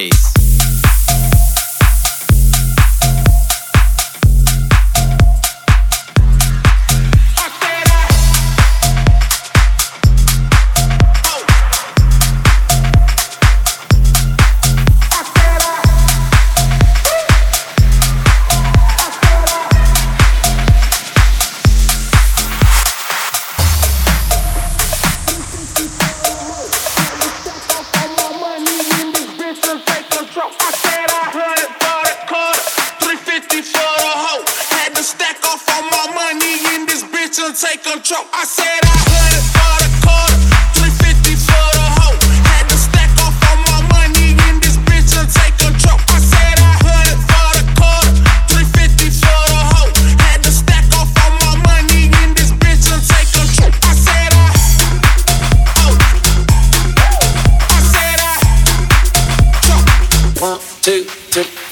bass. Take control. I said I heard it two, three.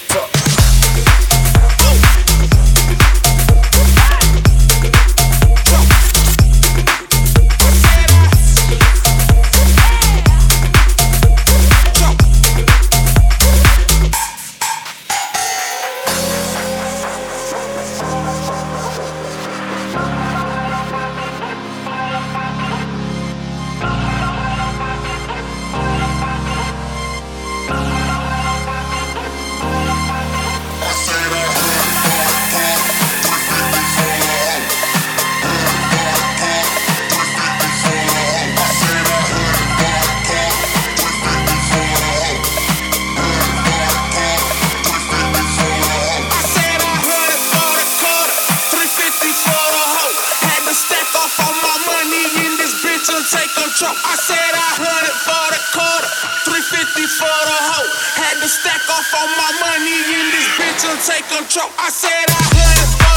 Take control. I said I it for the quarter, 350 for the hoe. Had to stack off all my money in this bitch and take control. I said I the